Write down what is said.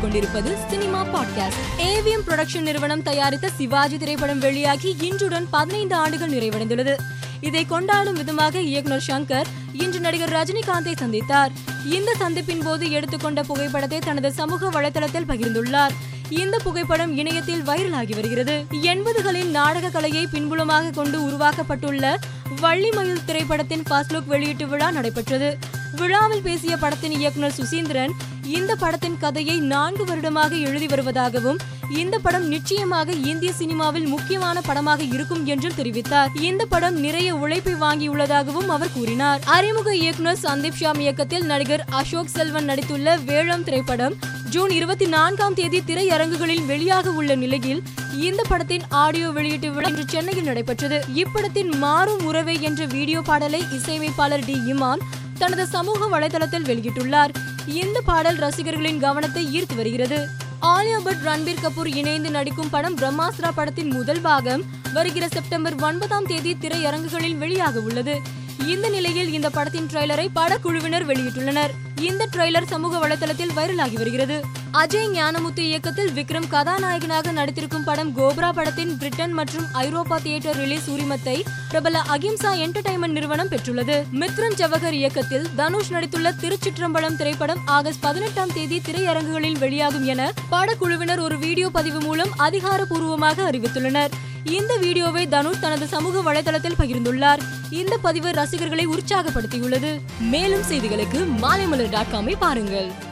கேட்டுக்கொண்டிருப்பது cinema podcast. AVM production நிறுவனம் தயாரித்த சிவாஜி திரைப்படம் வெளியாகி இன்றுடன் பதினைந்து ஆண்டுகள் நிறைவடைந்துள்ளது. இதை கொண்டாடும் விதமாக இயக்குனர் சங்கர் இன்று நடிகர் ரஜினிகாந்தை சந்தித்தார். இந்த சந்திப்பின் போது எடுத்துக்கொண்ட புகைப்படத்தை தனது சமூக வலைதளத்தில் பகிர்ந்துள்ளார். இந்த புகைப்படம் இணையத்தில் வைரலாகி வருகிறது. எண்பதுகளின் நாடக கலையை பின்புலமாக கொண்டு உருவாக்கப்பட்டுள்ள வள்ளிமயில் திரைப்படத்தின் ஃபர்ஸ்ட் லுக் வெளியீட்டு விழா நடைபெற்றது. விழாவில் பேசிய படத்தின் இயக்குனர் சுசீந்திரன் இந்த படத்தின் கதையை நான்கு வருடமாக எழுதி வருவதாகவும் இந்த படம் நிச்சயமாக இந்திய சினிமாவில் முக்கியமான படமாக இருக்கும் என்றும் தெரிவித்தார். இந்த படம் நிறைய உழைப்பை வாங்கியுள்ளதாகவும் அவர் கூறினார். அறிமுக இயக்குனர் சந்தீப் ஷாம் இயக்கத்தில் நடிகர் அசோக் செல்வன் நடித்துள்ள வேளம் திரைப்படம் ஜூன் இருபத்தி நான்காம் தேதி திரையரங்குகளில் வெளியாக உள்ள நிலையில் இந்த படத்தின் ஆடியோ வெளியீட்டு விழா இன்று சென்னையில் நடைபெற்றது. இப்படத்தின் மாறும் உறவை என்ற வீடியோ பாடலை இசையமைப்பாளர் டி. இமான் தனது சமூக வலைதளத்தில் வெளியிட்டுள்ளார். இந்த பாடல் ரசிகர்களின் கவனத்தை ஈர்த்து வருகிறது. ஆலியா பட் ரன்பீர் கபூர் இணைந்து நடிக்கும் படம் பிரம்மாஸ்திரா படத்தின் முதல் பாகம் வருகிற செப்டம்பர் ஒன்பதாம் தேதி திரையரங்குகளில் வெளியாக உள்ளது இந்த நிலையில் இந்த படத்தின் ட்ரெய்லரை படக்குழுவினர் வெளியிட்டுள்ளனர். இந்த ட்ரெய்லர் சமூக வலைதளத்தில் வைரலாகி வருகிறது. அஜய் ஞானமுத்து இயக்கத்தில் விக்ரம் கதாநாயகனாக நடித்திருக்கும் படம் கோப்ரா படத்தின் பிரிட்டன் மற்றும் ஐரோப்பா தியேட்டர் ரிலீஸ் உரிமத்தை பிரபல அகிம்சா என்டர்டைன்மெண்ட் நிறுவனம் பெற்றுள்ளது. மித்ரன் ஜவஹர் இயக்கத்தில் தனுஷ் நடித்துள்ள திருச்சிற்றம்பலம் திரைப்படம் ஆகஸ்ட் பதினெட்டாம் தேதி திரையரங்குகளில் வெளியாகும் என படக்குழுவினர் ஒரு வீடியோ பதிவு மூலம் அதிகாரப்பூர்வமாக அறிவித்துள்ளனர். இந்த வீடியோவை தனுஷ் தனது சமூக வலைதளத்தில் பகிர்ந்துள்ளார். இந்த பதிவு ரசிகர்களை உற்சாகப்படுத்தியுள்ளது. மேலும் செய்திகளுக்கு மாலைமலர் டாட் காமை பாருங்கள்.